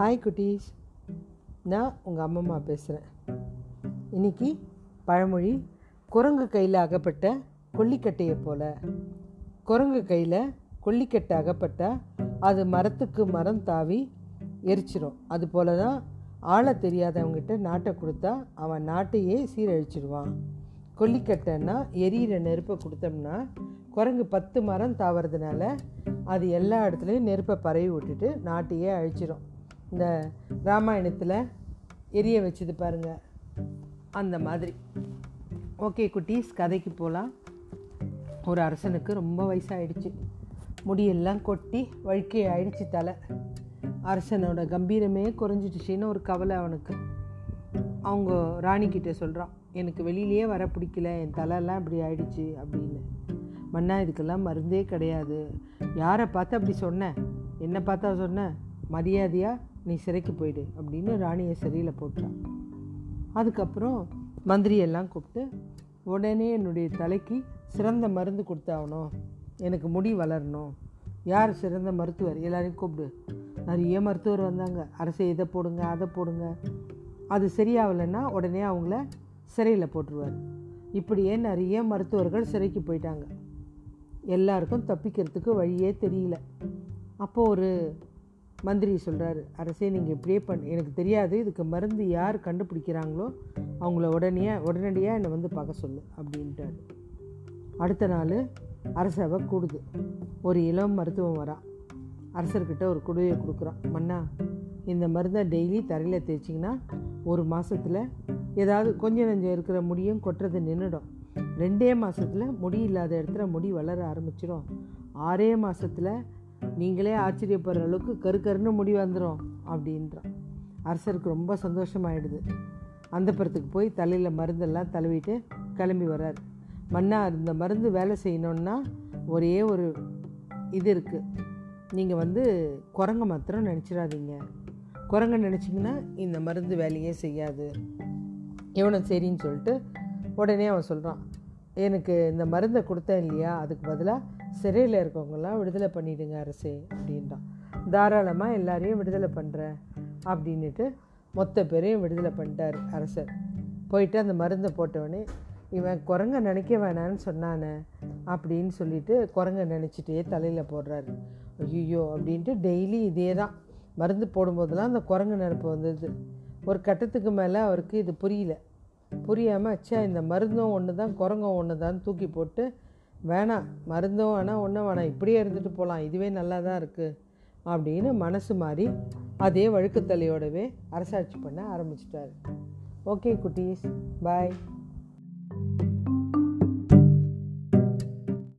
Hi குட்டீஸ் நான் உங்கள் அம்மம்மா பேசுகிறேன் இன்னைக்கு பழமொழி குரங்கு கையில் அகப்பட்ட கொல்லிக்கட்டையை போல். குரங்கு கையில் கொல்லிக்கட்டை அகப்பட்டால் அது மரத்துக்கு மரம் தாவி எரிச்சிரும். அது போல தான் ஆள தெரியாதவங்கிட்ட நாட்டை கொடுத்தா அவன் நாட்டையே சீரழிச்சிடுவான் கொல்லிக்கட்டைன்னா எரியிற நெருப்பை கொடுத்தோம்னா குரங்கு பத்து மரம் தாவறதுனால அது எல்லா இடத்துலையும் நெருப்பை பரவி விட்டுட்டு நாட்டையே அழிச்சிரும். இந்த ராமாயணத்தில் எரிய வச்சது பாருங்கள் அந்த மாதிரி. ஓகே குட்டீஸ் கதைக்கு போகலாம் ஒரு அரசனுக்கு ரொம்ப வயசாகிடுச்சு முடியெல்லாம் கொட்டி வழுக்கை ஆயிடுச்சு தலை. அரசனோட கம்பீரமே குறைஞ்சிடுச்சின்னு ஒரு கவலை அவனுக்கு. அவங்க ராணிக்கிட்ட சொல்கிறான் எனக்கு வெளியிலேயே வர பிடிக்கல என் தலையெல்லாம் இப்படி ஆயிடுச்சு அப்படின்னு. மன்னா இதுக்கெல்லாம் மருந்தே கிடையாது. யாரை பார்த்து அப்படி சொன்னேன் என்ன பார்த்தா சொன்ன? மரியாதையாக நீ சிறைக்கு போயிடு அப்படின்னு ராணியை சிறையில் போட்டான் அதுக்கப்புறம் மந்திரியெல்லாம் கூப்பிட்டு உடனே என்னுடைய தலைக்கு சிறந்த மருந்து கொடுத்தாகணும். எனக்கு முடி வளரணும். யார் சிறந்த மருத்துவர்? எல்லாரையும் கூப்பிடு. நிறைய மருத்துவர் வந்தாங்க. அரசை இதை போடுங்க அதை போடுங்க. அது சரியாகலைன்னா உடனே அவங்கள சிறையில் போட்டுருவார். இப்படியே நிறைய மருத்துவர்கள் சிறைக்கு போயிட்டாங்க. எல்லாருக்கும் தப்பிக்கிறதுக்கு வழியே தெரியல. அப்போது ஒரு மந்திரி சொல்கிறாரு அரசே நீங்கள் இப்படியே பண் எனக்கு தெரியாது இதுக்கு மருந்து யார் கண்டுபிடிக்கிறாங்களோ அவங்கள உடனே உடனடியாக என்னை வந்து பார்க்க சொல்லு அப்படின்ட்டாரு. அடுத்த நாள் அரசவை கூடுது. ஒரு இளம் மருத்துவம் வரான் அரசர்கிட்ட ஒரு குடுவையை கொடுக்குறான் மன்னா இந்த மருந்தை டெய்லி தரையில் தேய்ச்சிங்கன்னா ஒரு மாதத்தில் ஏதாவது கொஞ்சம் நஞ்சம் இருக்கிற முடியும் கொட்டுறது நின்றுடும் ரெண்டே மாதத்தில் முடி இல்லாத இடத்துல முடி வளர ஆரம்பிச்சிடும் ஆறே மாதத்தில் நீங்களே ஆச்சரியப்படுற அளவுக்கு கரு கருன்னு முடி வந்துடும் அப்படின்றான். அரசருக்கு ரொம்ப சந்தோஷமாயிடுது. அந்த படத்துக்கு போய் தலையில் மருந்தெல்லாம் தழுவிட்டு கிளம்பி வர்றார். மன்னா இந்த மருந்து வேலை செய்யணுன்னா ஒரே ஒரு இது இருக்குது நீங்கள் வந்து குரங்க மாத்திரம் நினச்சிடாதீங்க. குரங்க நினச்சிங்கன்னா இந்த மருந்து வேலையே செய்யாது. இவனை சரின்னு சொல்லிட்டு உடனே அவன் சொல்கிறான் எனக்கு இந்த மருந்தை கொடுத்தேன் இல்லையா? அதுக்கு பதிலாக சிறையில் இருக்கவங்களாம் விடுதலை பண்ணிவிடுங்க அரசே அப்படின்றான். தாராளமாக எல்லாரையும் விடுதலை பண்ணுறேன் அப்படின்ட்டு மொத்த பேரையும் விடுதலை பண்ணிட்டார் அரசர். போயிட்டு அந்த மருந்தை போட்டவொடனே இவன் குரங்க நினைக்க வேணான்னு சொன்னானே அப்படின்னு சொல்லிட்டு குரங்க நினச்சிட்டே தலையில் போடுறாரு. ஐயோ அப்படின்ட்டு டெய்லி இதே தான் மருந்து போடும்போதெல்லாம் அந்த குரங்கு நினப்பு வந்தது. ஒரு கட்டத்துக்கு மேலே அவருக்கு இது புரியல. புரியாமல் அச்சா இந்த மருந்தும் ஒன்று தான் குரங்கும் ஒன்று தான் தூக்கி போட்டு வேணாம் மருந்தும் வேணாம் ஒன்றும் வேணாம் இப்படியே இருந்துட்டு போகலாம் இதுவே நல்லா தான் இருக்குது அப்படின்னு மனசு மாறி அதே வழுக்குத்தலையோடவே அரசாட்சி பண்ண ஆரம்பிச்சிட்டாரு. ஓகே குட்டீஸ் பாய்.